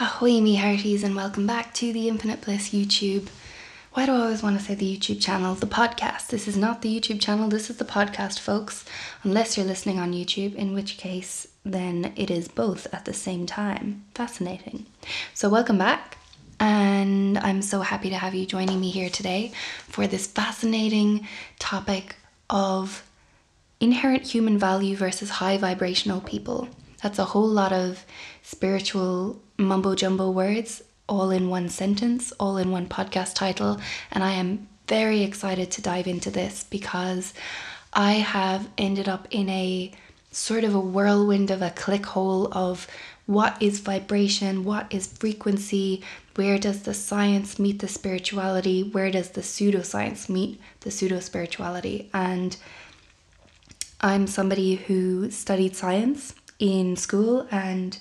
Ahoy, me hearties, and welcome back to the Infinite Bliss YouTube. Why do I always want to say the YouTube channel? The podcast. This is not the YouTube channel, this is the podcast, folks. Unless you're listening on YouTube, in which case, then it is both at the same time. Fascinating. So, welcome back, and I'm so happy to have you joining me here today for this fascinating topic of inherent human value versus high vibrational people. That's a whole lot of spiritual mumbo jumbo words all in one sentence, all in one podcast title. And I am very excited to dive into this because I have ended up in a sort of a whirlwind of a click hole of what is vibration, what is frequency, where does the science meet the spirituality, where does the pseudoscience meet the pseudo spirituality. And I'm somebody who studied science in school and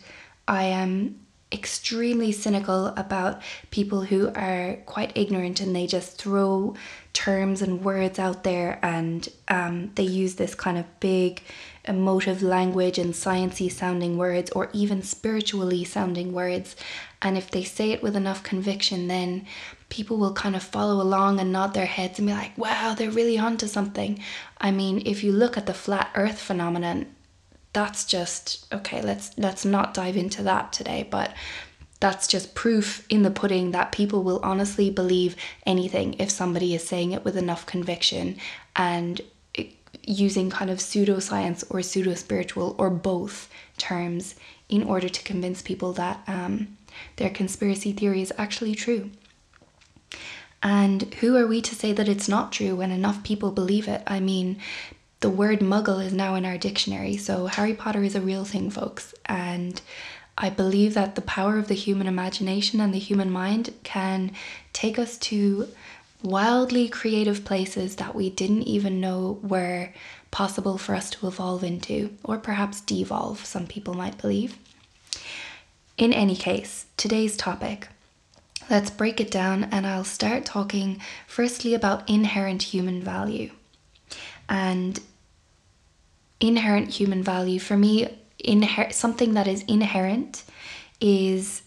I am extremely cynical about people who are quite ignorant and they just throw terms and words out there and um, they use this kind of big emotive language and sciencey sounding words or even spiritually sounding words. And if they say it with enough conviction then people will kind of follow along and nod their heads and be like wow they're really onto something. I mean if you look at the flat earth phenomenon that's just okay let's let's not dive into that today but that's just proof in the pudding that people will honestly believe anything if somebody is saying it with enough conviction and using kind of pseudoscience or pseudo spiritual or both terms in order to convince people that um, their conspiracy theory is actually true. And who are we to say that it's not true when enough people believe it? I mean, the word muggle is now in our dictionary. So Harry Potter is a real thing, folks. And I believe that the power of the human imagination and the human mind can take us to wildly creative places that we didn't even know were possible for us to evolve into, or perhaps devolve, some people might believe. In any case, today's topic. Let's break it down, and I'll start talking firstly about inherent human value. And inherent human value for me inher- something that is inherent is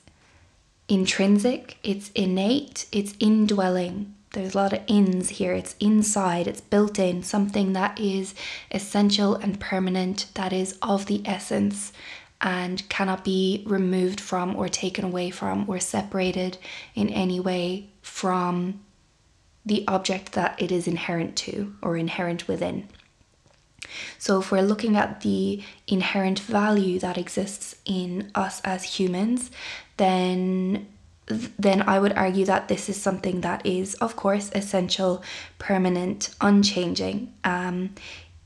intrinsic it's innate it's indwelling. There's a lot of ins here it's inside it's built in something that is essential and permanent that is of the essence and cannot be removed from or taken away from or separated in any way from the object that it is inherent to or inherent within so, if we're looking at the inherent value that exists in us as humans, then then I would argue that this is something that is, of course, essential, permanent, unchanging. Um,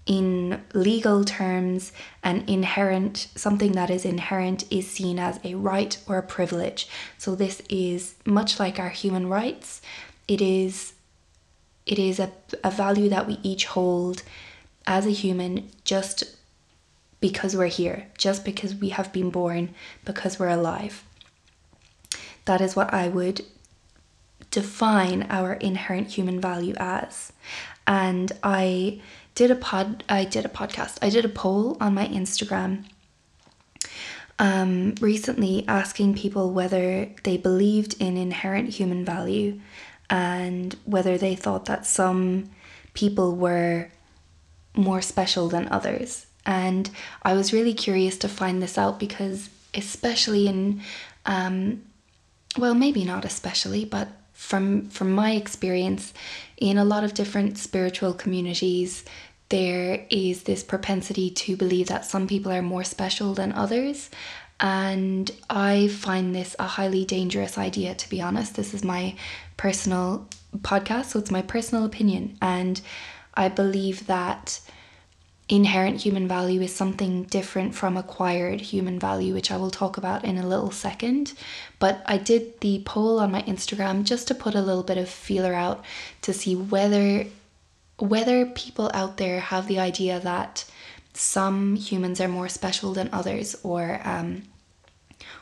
in legal terms, an inherent, something that is inherent is seen as a right or a privilege. So this is much like our human rights. It is, it is a, a value that we each hold as a human just because we're here, just because we have been born, because we're alive. That is what I would define our inherent human value as. And I did a pod I did a podcast. I did a poll on my Instagram um, recently asking people whether they believed in inherent human value and whether they thought that some people were more special than others. And I was really curious to find this out because, especially in, um, well, maybe not especially, but from from my experience, in a lot of different spiritual communities, there is this propensity to believe that some people are more special than others. And I find this a highly dangerous idea, to be honest. This is my personal podcast, so it's my personal opinion. And I believe that inherent human value is something different from acquired human value, which I will talk about in a little second. But I did the poll on my Instagram just to put a little bit of feeler out to see whether whether people out there have the idea that some humans are more special than others or um,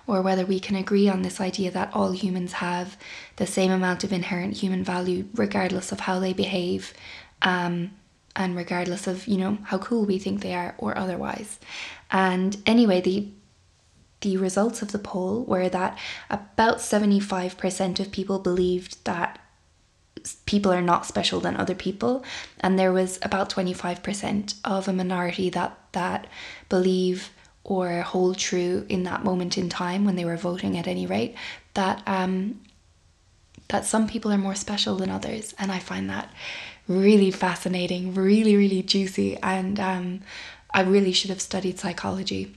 or whether we can agree on this idea that all humans have the same amount of inherent human value regardless of how they behave um, and regardless of you know how cool we think they are or otherwise. And anyway the the results of the poll were that about 75% of people believed that people are not special than other people. And there was about 25% of a minority that that believe or hold true in that moment in time when they were voting at any rate that um that some people are more special than others. And i find that really fascinating really really juicy and um i really should have studied psychology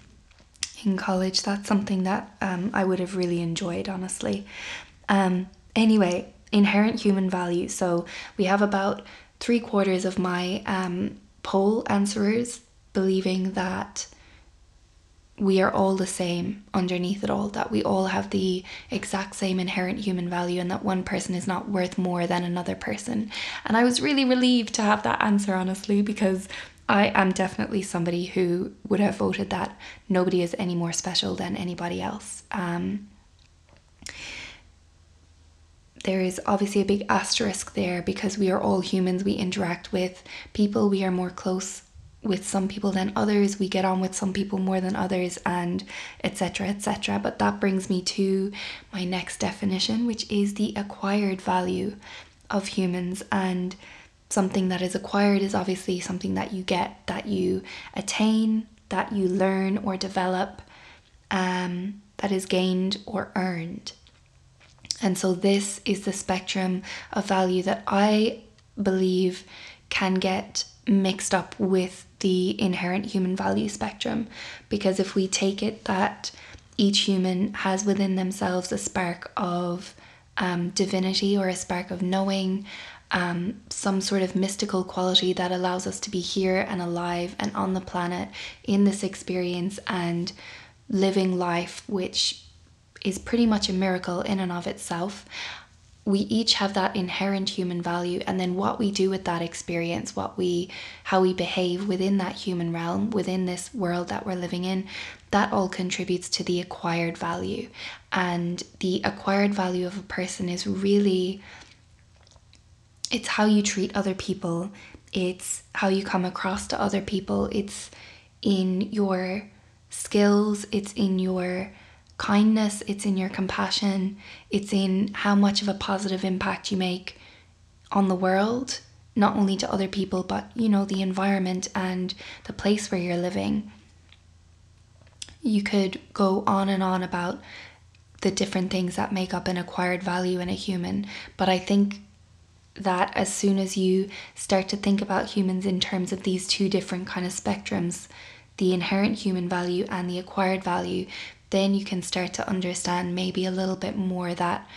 in college that's something that um, i would have really enjoyed honestly um anyway inherent human value. So we have about three quarters of my um, poll answerers believing that we are all the same underneath it all, that we all have the exact same inherent human value, and that one person is not worth more than another person. And I was really relieved to have that answer, honestly, because I am definitely somebody who would have voted that nobody is any more special than anybody else. Um, there is obviously a big asterisk there because we are all humans. We interact with people. We are more close with some people than others. We get on with some people more than others, and etc. etc. But that brings me to my next definition, which is the acquired value of humans. And something that is acquired is obviously something that you get, that you attain, that you learn or develop, um, that is gained or earned. And so, this is the spectrum of value that I believe can get mixed up with the inherent human value spectrum. Because if we take it that each human has within themselves a spark of um, divinity or a spark of knowing, um, some sort of mystical quality that allows us to be here and alive and on the planet in this experience and living life, which is pretty much a miracle in and of itself. We each have that inherent human value, and then what we do with that experience, what we, how we behave within that human realm, within this world that we're living in, that all contributes to the acquired value. And the acquired value of a person is really, it's how you treat other people, it's how you come across to other people, it's in your skills, it's in your kindness, it's in your compassion, it's in how much of a positive impact you make on the world, not only to other people, but you know, the environment and the place where you're living. You could go on and on about the different things that make up an acquired value in a human, but I think that as soon as you start to think about humans in terms of these two different kind of spectrums, the inherent human value and the acquired value, then you can start to understand maybe a little bit more that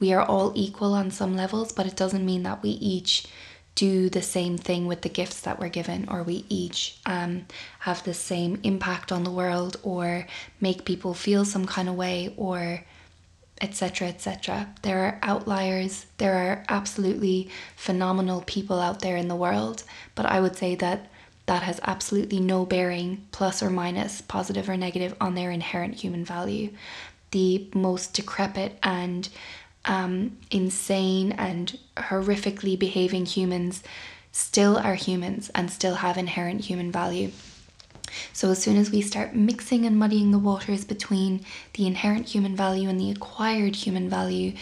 we are all equal on some levels, but it doesn't mean that we each do the same thing with the gifts that we're given, or we each um, have the same impact on the world, or make people feel some kind of way, or etc. etc. There are outliers, there are absolutely phenomenal people out there in the world, but I would say that that has absolutely no bearing, plus or minus, positive or negative, on their inherent human value. The most decrepit and um, insane and horrifically behaving humans still are humans and still have inherent human value. So, as soon as we start mixing and muddying the waters between the inherent human value and the acquired human value,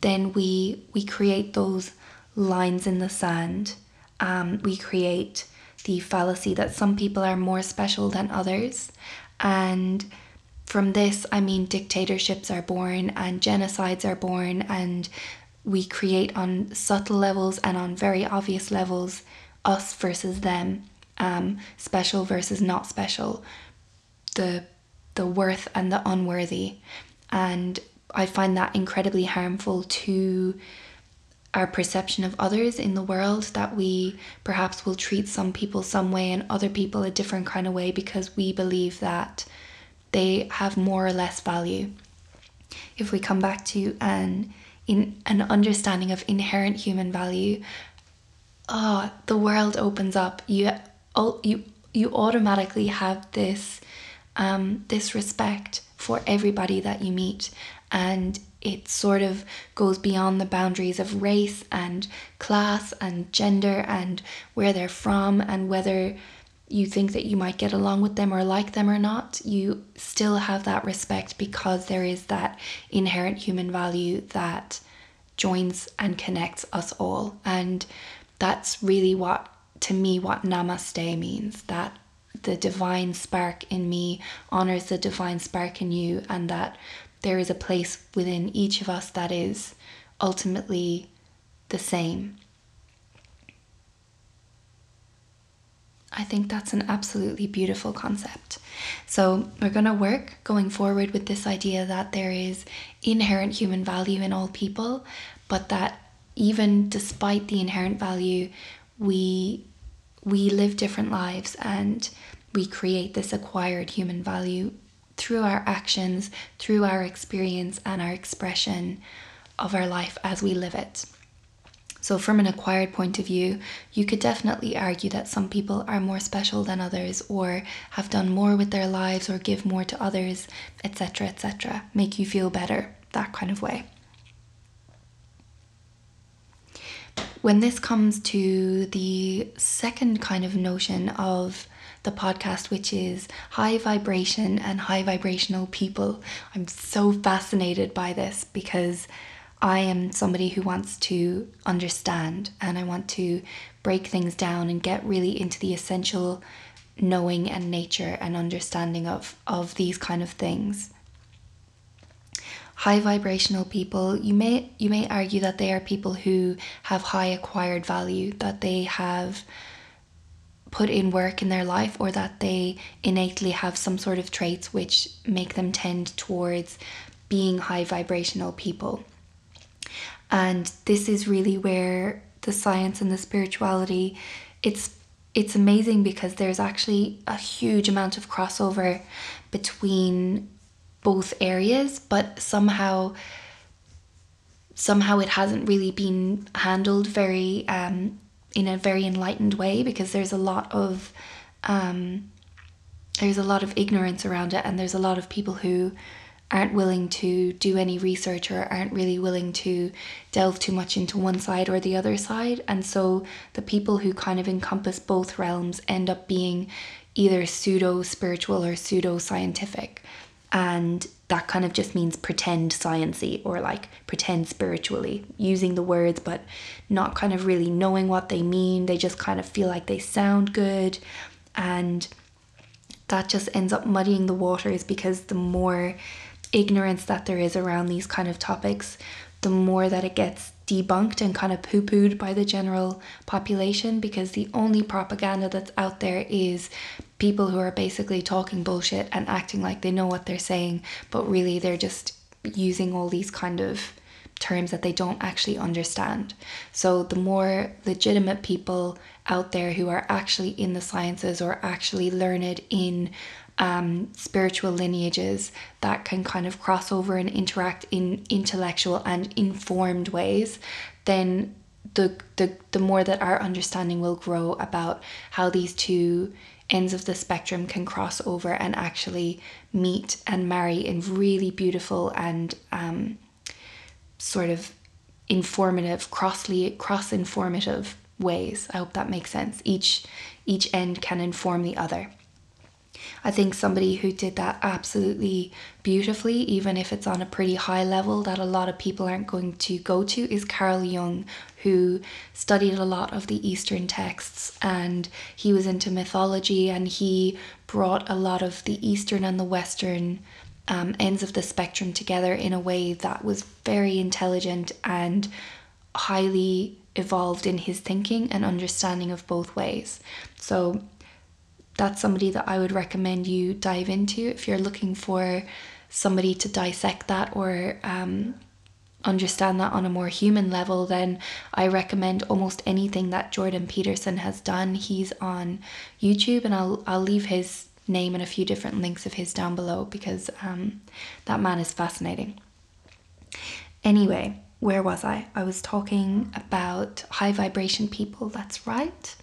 then we we create those lines in the sand. Um, we create the fallacy that some people are more special than others. And from this, I mean, dictatorships are born and genocides are born, and we create on subtle levels and on very obvious levels us versus them, um, special versus not special, the the worth and the unworthy, and I find that incredibly harmful to our perception of others in the world that we perhaps will treat some people some way and other people a different kind of way because we believe that they have more or less value. If we come back to an in an understanding of inherent human value, oh, the world opens up. You you you automatically have this um, this respect for everybody that you meet and it sort of goes beyond the boundaries of race and class and gender and where they're from and whether you think that you might get along with them or like them or not, you still have that respect because there is that inherent human value that joins and connects us all. And that's really what, to me, what namaste means that the divine spark in me honors the divine spark in you, and that there is a place within each of us that is ultimately the same. I think that's an absolutely beautiful concept. So, we're going to work going forward with this idea that there is inherent human value in all people, but that even despite the inherent value, we we live different lives and we create this acquired human value through our actions, through our experience and our expression of our life as we live it. So, from an acquired point of view, you could definitely argue that some people are more special than others, or have done more with their lives, or give more to others, etc., etc., make you feel better, that kind of way. When this comes to the second kind of notion of the podcast, which is high vibration and high vibrational people, I'm so fascinated by this because I am somebody who wants to understand and I want to break things down and get really into the essential knowing and nature and understanding of, of these kind of things. High vibrational people, you may you may argue that they are people who have high acquired value, that they have put in work in their life or that they innately have some sort of traits which make them tend towards being high vibrational people. And this is really where the science and the spirituality it's it's amazing because there's actually a huge amount of crossover between both areas, but somehow somehow it hasn't really been handled very um, in a very enlightened way because there's a lot of um, there's a lot of ignorance around it, and there's a lot of people who aren't willing to do any research or aren't really willing to delve too much into one side or the other side. And so the people who kind of encompass both realms end up being either pseudo spiritual or pseudo scientific. And that kind of just means pretend sciency or like pretend spiritually, using the words but not kind of really knowing what they mean. They just kind of feel like they sound good. And that just ends up muddying the waters because the more ignorance that there is around these kind of topics, the more that it gets debunked and kind of poo pooed by the general population because the only propaganda that's out there is people who are basically talking bullshit and acting like they know what they're saying, but really they're just using all these kind of terms that they don't actually understand. So the more legitimate people out there who are actually in the sciences or actually learned in um, spiritual lineages that can kind of cross over and interact in intellectual and informed ways, then the, the, the more that our understanding will grow about how these two ends of the spectrum can cross over and actually meet and marry in really beautiful and um, sort of informative, crossly cross informative ways. I hope that makes sense. Each each end can inform the other. I think somebody who did that absolutely beautifully, even if it's on a pretty high level that a lot of people aren't going to go to, is Carl Jung, who studied a lot of the Eastern texts and he was into mythology and he brought a lot of the Eastern and the Western um, ends of the spectrum together in a way that was very intelligent and highly evolved in his thinking and understanding of both ways. So that's somebody that I would recommend you dive into if you're looking for somebody to dissect that or um, understand that on a more human level, then I recommend almost anything that Jordan Peterson has done. He's on YouTube, and I'll I'll leave his name and a few different links of his down below because um, that man is fascinating. Anyway, where was I? I was talking about high vibration people. That's right.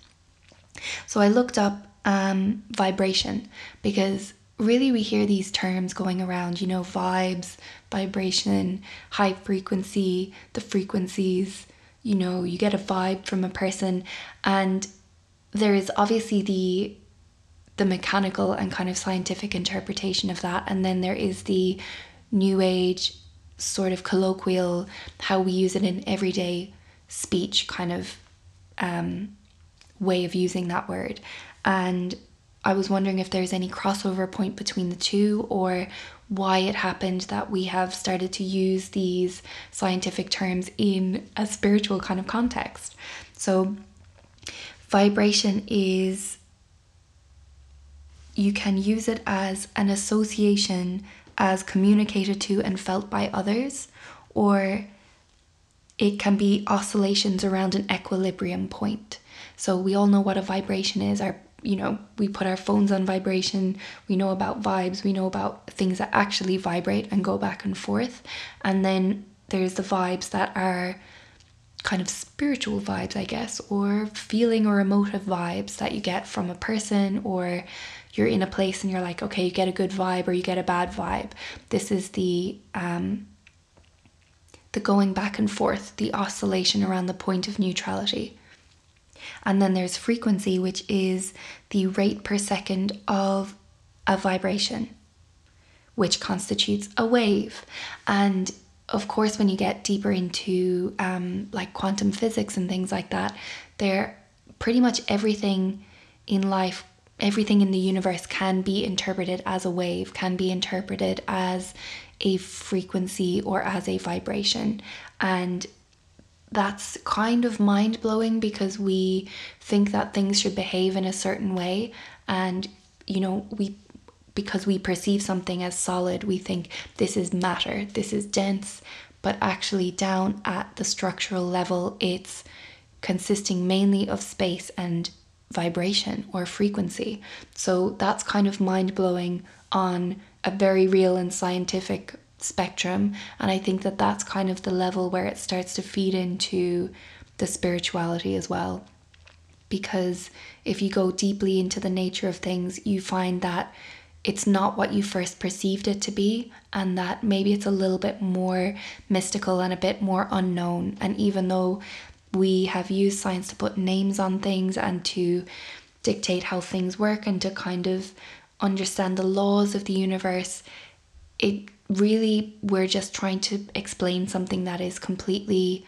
So I looked up um, vibration because really we hear these terms going around, you know, vibes, vibration, high frequency, the frequencies, you know, you get a vibe from a person, and there is obviously the the mechanical and kind of scientific interpretation of that. And then there is the new age sort of colloquial, how we use it in everyday speech kind of um, way of using that word. And I was wondering if there's any crossover point between the two or why it happened that we have started to use these scientific terms in a spiritual kind of context. So, vibration is you can use it as an association as communicated to and felt by others, or it can be oscillations around an equilibrium point. So we all know what a vibration is. Our you know, we put our phones on vibration, we know about vibes, we know about things that actually vibrate and go back and forth. And then there's the vibes that are kind of spiritual vibes, I guess, or feeling or emotive vibes that you get from a person, or you're in a place and you're like, okay, you get a good vibe or you get a bad vibe. This is the um, the going back and forth, the oscillation around the point of neutrality. And then there's frequency, which is the rate per second of a vibration, which constitutes a wave. And of course, when you get deeper into um, like quantum physics and things like that, there pretty much everything in life, everything in the universe can be interpreted as a wave, can be interpreted as a frequency or as a vibration. And that's kind of mind blowing because we think that things should behave in a certain way. And you know we because we perceive something as solid we think this is matter this is dense. But actually down at the structural level it's consisting mainly of space and vibration or frequency. So that's kind of mind blowing on a very real and scientific spectrum. And I think that that's kind of the level where it starts to feed into the spirituality as well. Because if you go deeply into the nature of things, you find that it's not what you first perceived it to be, and that maybe it's a little bit more mystical and a bit more unknown. And even though we have used science to put names on things and to dictate how things work and to kind of understand the laws of the universe, it really we're just trying to explain something that is completely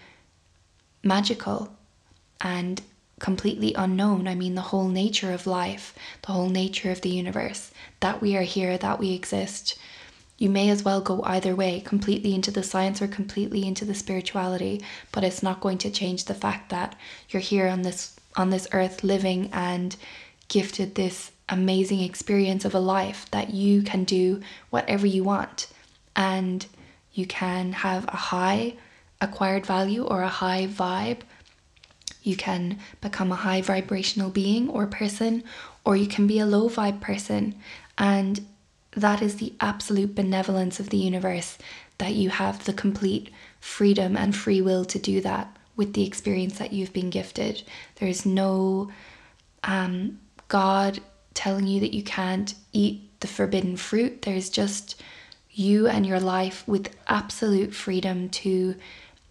magical and completely unknown. I mean, the whole nature of life, the whole nature of the universe, that we are here, that we exist. You may as well go either way, completely into the science or completely into the spirituality, but it's not going to change the fact that you're here on this on this earth living and gifted this amazing experience of a life that you can do whatever you want and you can have a high acquired value or a high vibe. You can become a high vibrational being or person, or you can be a low vibe person. And that is the absolute benevolence of the universe that you have the complete freedom and free will to do that with the experience that you've been gifted. There's no um, God telling you that you can't eat the forbidden fruit. There's just you and your life with absolute freedom to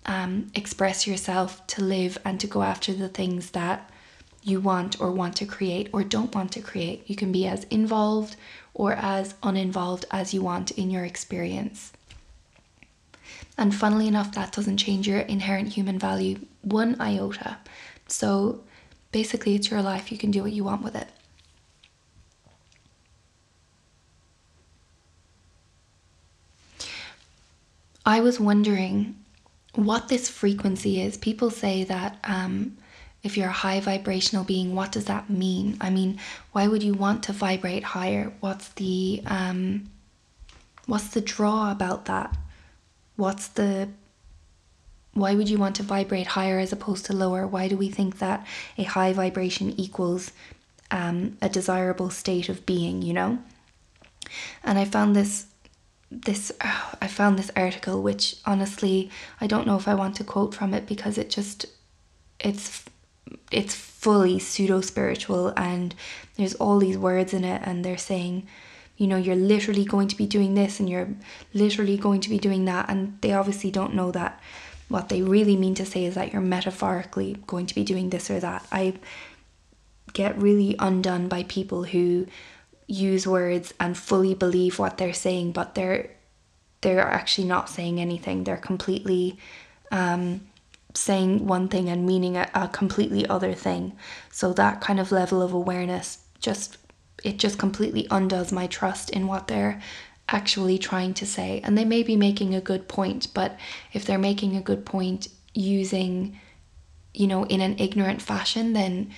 um, express yourself, to live, and to go after the things that you want or want to create or don't want to create. You can be as involved or as uninvolved as you want in your experience. And funnily enough, that doesn't change your inherent human value one iota. So basically, it's your life. You can do what you want with it. I was wondering what this frequency is. People say that um, if you're a high vibrational being, what does that mean? I mean, why would you want to vibrate higher? What's the um, what's the draw about that? What's the why would you want to vibrate higher as opposed to lower? Why do we think that a high vibration equals um, a desirable state of being? You know. And I found this this uh, I found this article which honestly I don't know if I want to quote from it because it just it's it's fully pseudo spiritual and there's all these words in it and they're saying you know you're literally going to be doing this and you're literally going to be doing that. And they obviously don't know that what they really mean to say is that you're metaphorically going to be doing this or that. I get really undone by people who use words and fully believe what they're saying, but they're they're actually not saying anything. They're completely um, saying one thing and meaning a, a completely other thing. So that kind of level of awareness just it just completely undoes my trust in what they're actually trying to say. And they may be making a good point, but if they're making a good point using, you know, in an ignorant fashion, then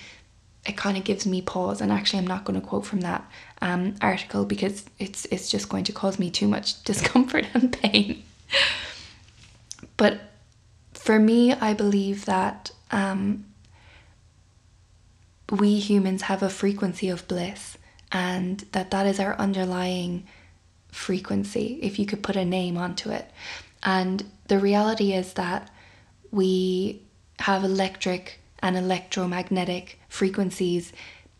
it kind of gives me pause. And actually, I'm not going to quote from that um, article because it's it's just going to cause me too much discomfort and pain. but for me, I believe that um, we humans have a frequency of bliss, and that that is our underlying frequency. If you could put a name onto it, and the reality is that we have electric and electromagnetic frequencies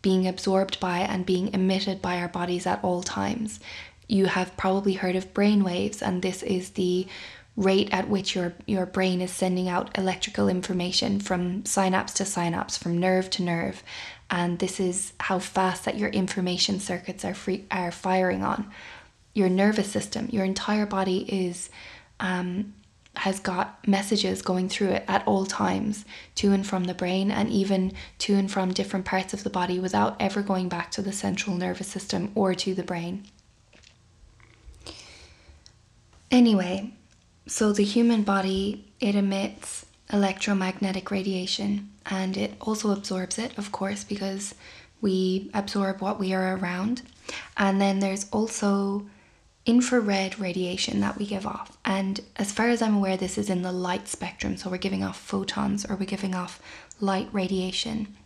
being absorbed by and being emitted by our bodies at all times. You have probably heard of brain waves, and this is the rate at which your, your brain is sending out electrical information from synapse to synapse, from nerve to nerve. And this is how fast that your information circuits are free, are firing on. Your nervous system, your entire body is um, has got messages going through it at all times to and from the brain and even to and from different parts of the body without ever going back to the central nervous system or to the brain. Anyway, so the human body it emits electromagnetic radiation and it also absorbs it, of course, because we absorb what we are around. And then there's also infrared radiation that we give off. And as far as I'm aware, this is in the light spectrum. So we're giving off photons or we're giving off light radiation.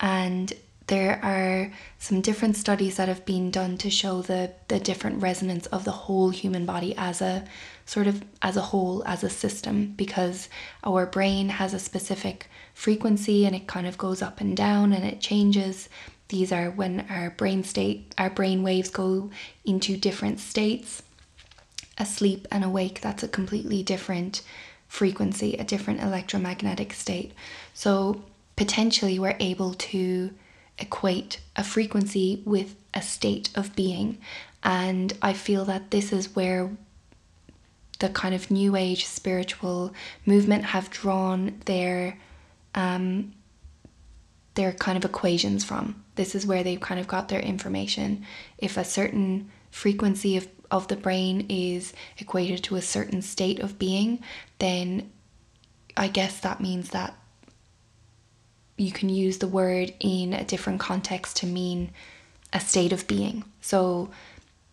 And there are some different studies that have been done to show the, the different resonance of the whole human body as a sort of as a whole, as a system, because our brain has a specific frequency and it kind of goes up and down and it changes these are when our brain state, our brain waves go into different states. Asleep and awake, that's a completely different frequency, a different electromagnetic state. So potentially we're able to equate a frequency with a state of being. And I feel that this is where the kind of new age spiritual movement have drawn their um, their kind of equations from. This is where they've kind of got their information. If a certain frequency of, of the brain is equated to a certain state of being, then I guess that means that you can use the word in a different context to mean a state of being. So,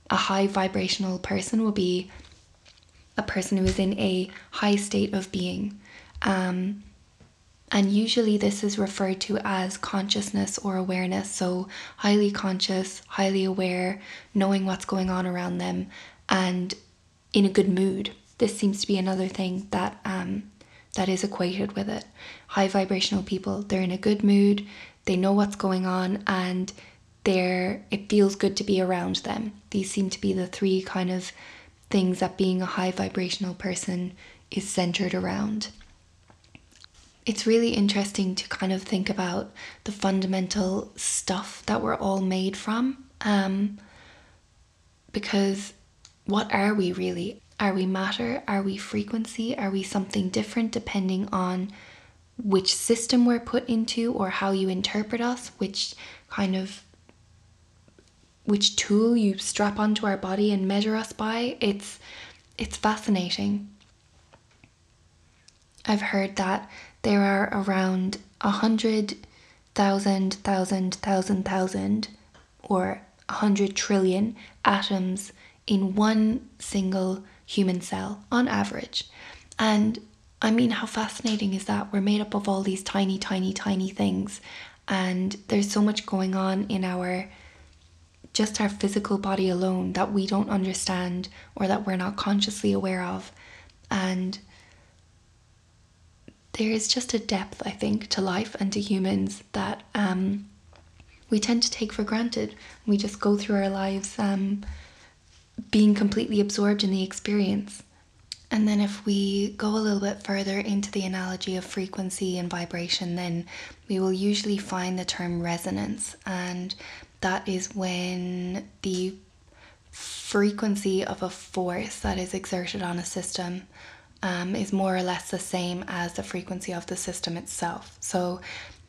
a high vibrational person will be a person who is in a high state of being. Um, and usually, this is referred to as consciousness or awareness. So, highly conscious, highly aware, knowing what's going on around them, and in a good mood. This seems to be another thing that um, that is equated with it. High vibrational people, they're in a good mood, they know what's going on, and they're it feels good to be around them. These seem to be the three kind of things that being a high vibrational person is centered around it's really interesting to kind of think about the fundamental stuff that we're all made from. Um, because what are we really? Are we matter? Are we frequency? Are we something different depending on which system we're put into or how you interpret us, which kind of which tool you strap onto our body and measure us by? It's it's fascinating. I've heard that there are around a hundred thousand, thousand, thousand, thousand, or a hundred trillion atoms in one single human cell on average. And I mean, how fascinating is that? We're made up of all these tiny, tiny, tiny things, and there's so much going on in our just our physical body alone that we don't understand or that we're not consciously aware of. And there is just a depth, I think, to life and to humans that um, we tend to take for granted. We just go through our lives um, being completely absorbed in the experience. And then, if we go a little bit further into the analogy of frequency and vibration, then we will usually find the term resonance, and that is when the frequency of a force that is exerted on a system um, is more or less the same as the frequency of the system itself. So,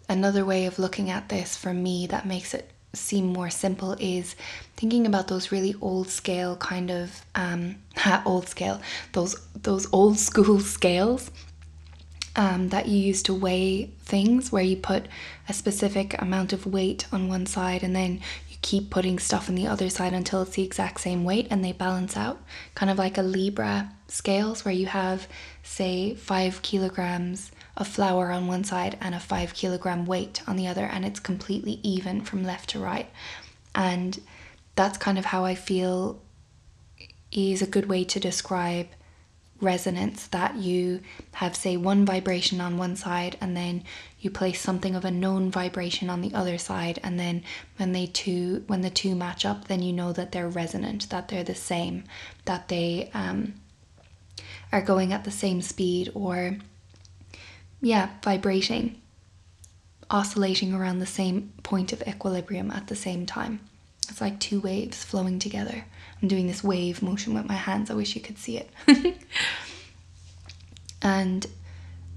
another way of looking at this for me that makes it seem more simple is thinking about those really old scale kind of um, old scale those those old school scales um, that you use to weigh things where you put a specific amount of weight on one side and then you keep putting stuff on the other side until it's the exact same weight and they balance out kind of like a libra scales where you have say five kilograms of flour on one side and a five kilogram weight on the other, and it's completely even from left to right. And that's kind of how I feel is a good way to describe resonance that you have say one vibration on one side and then you place something of a known vibration on the other side and then when they two when the two match up then you know that they're resonant that they're the same that they um, are going at the same speed or yeah, vibrating, oscillating around the same point of equilibrium at the same time. It's like two waves flowing together. I'm doing this wave motion with my hands. I wish you could see it. and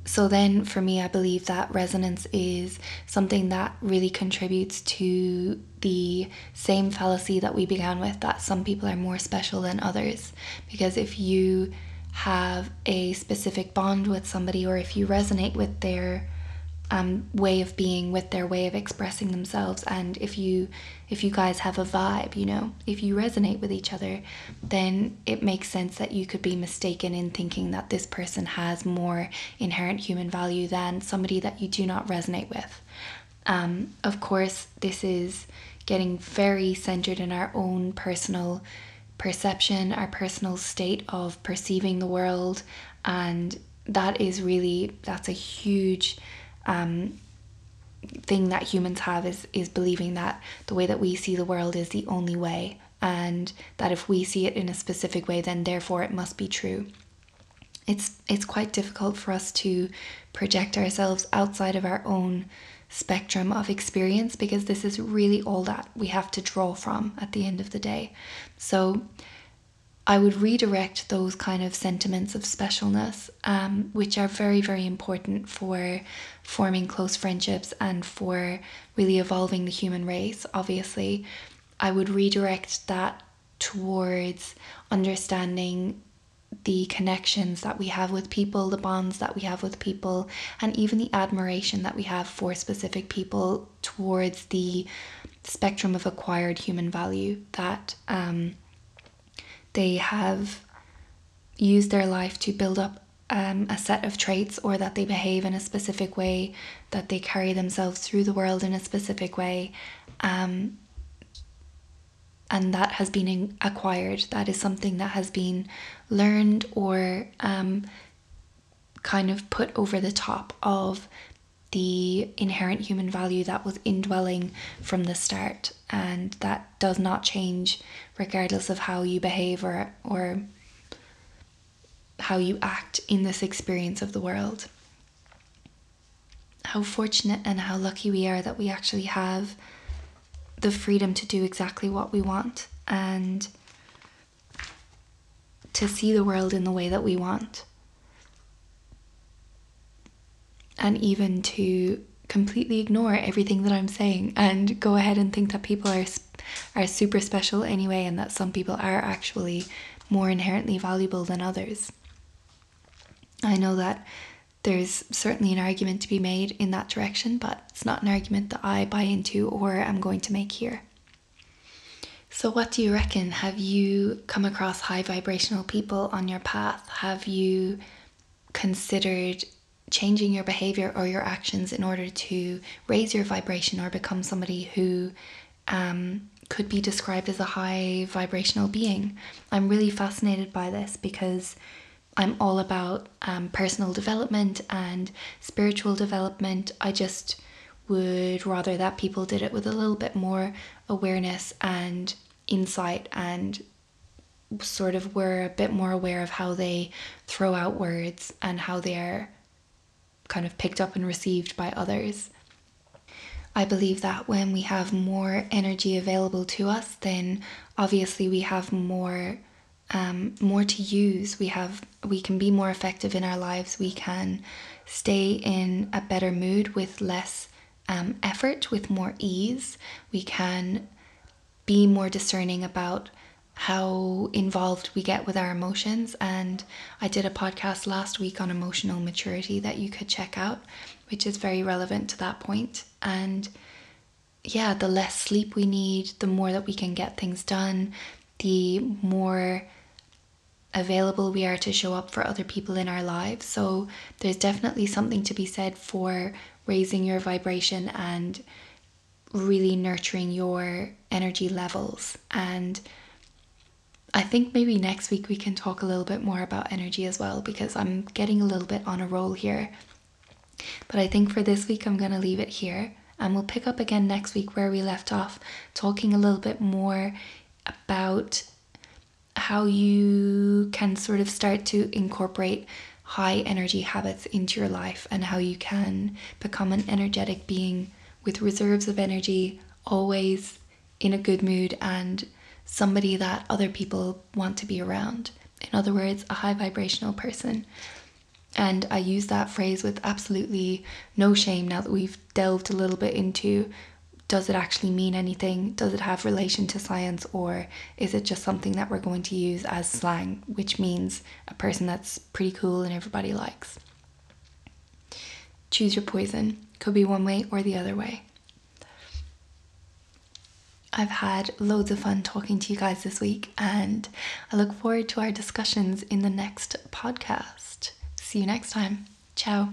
so then for me I believe that resonance is something that really contributes to the same fallacy that we began with that some people are more special than others because if you have a specific bond with somebody or if you resonate with their um, way of being with their way of expressing themselves and if you if you guys have a vibe you know if you resonate with each other then it makes sense that you could be mistaken in thinking that this person has more inherent human value than somebody that you do not resonate with. Um, of course this is getting very centered in our own personal perception, our personal state of perceiving the world, and that is really that's a huge um, thing that humans have is is believing that the way that we see the world is the only way, and that if we see it in a specific way, then therefore it must be true. It's it's quite difficult for us to project ourselves outside of our own spectrum of experience because this is really all that we have to draw from at the end of the day. So I would redirect those kind of sentiments of specialness, um, which are very, very important for forming close friendships and for really evolving the human race, obviously. I would redirect that towards understanding the connections that we have with people, the bonds that we have with people, and even the admiration that we have for specific people towards the spectrum of acquired human value that um, they have used their life to build up um, a set of traits or that they behave in a specific way, that they carry themselves through the world in a specific way. Um, and that has been acquired. That is something that has been learned or um, kind of put over the top of the inherent human value that was indwelling from the start, and that does not change regardless of how you behave or or how you act in this experience of the world. How fortunate and how lucky we are that we actually have the freedom to do exactly what we want and to see the world in the way that we want. And even to completely ignore everything that I'm saying and go ahead and think that people are are super special anyway and that some people are actually more inherently valuable than others. I know that there's certainly an argument to be made in that direction, but it's not an argument that I buy into or am going to make here. So, what do you reckon? Have you come across high vibrational people on your path? Have you considered changing your behavior or your actions in order to raise your vibration or become somebody who um, could be described as a high vibrational being? I'm really fascinated by this because I'm all about um, personal development and spiritual development. I just would rather that people did it with a little bit more awareness and insight and sort of were a bit more aware of how they throw out words and how they're kind of picked up and received by others. I believe that when we have more energy available to us, then obviously we have more um, more to use. We have we can be more effective in our lives. We can stay in a better mood with less um, effort, with more ease. We can be more discerning about how involved we get with our emotions. And I did a podcast last week on emotional maturity that you could check out, which is very relevant to that point. And yeah, the less sleep we need, the more that we can get things done, the more available we are to show up for other people in our lives. So there's definitely something to be said for raising your vibration and really nurturing your energy levels and I think maybe next week we can talk a little bit more about energy as well because I'm getting a little bit on a roll here. But I think for this week I'm going to leave it here and we'll pick up again next week where we left off, talking a little bit more about how you can sort of start to incorporate high energy habits into your life and how you can become an energetic being with reserves of energy, always in a good mood and somebody that other people want to be around. In other words, a high vibrational person. And I use that phrase with absolutely no shame now that we've delved a little bit into does it actually mean anything? Does it have relation to science? Or is it just something that we're going to use as slang, which means a person that's pretty cool and everybody likes? Choose your poison. Could be one way or the other way. I've had loads of fun talking to you guys this week, and I look forward to our discussions in the next podcast. See you next time. Ciao.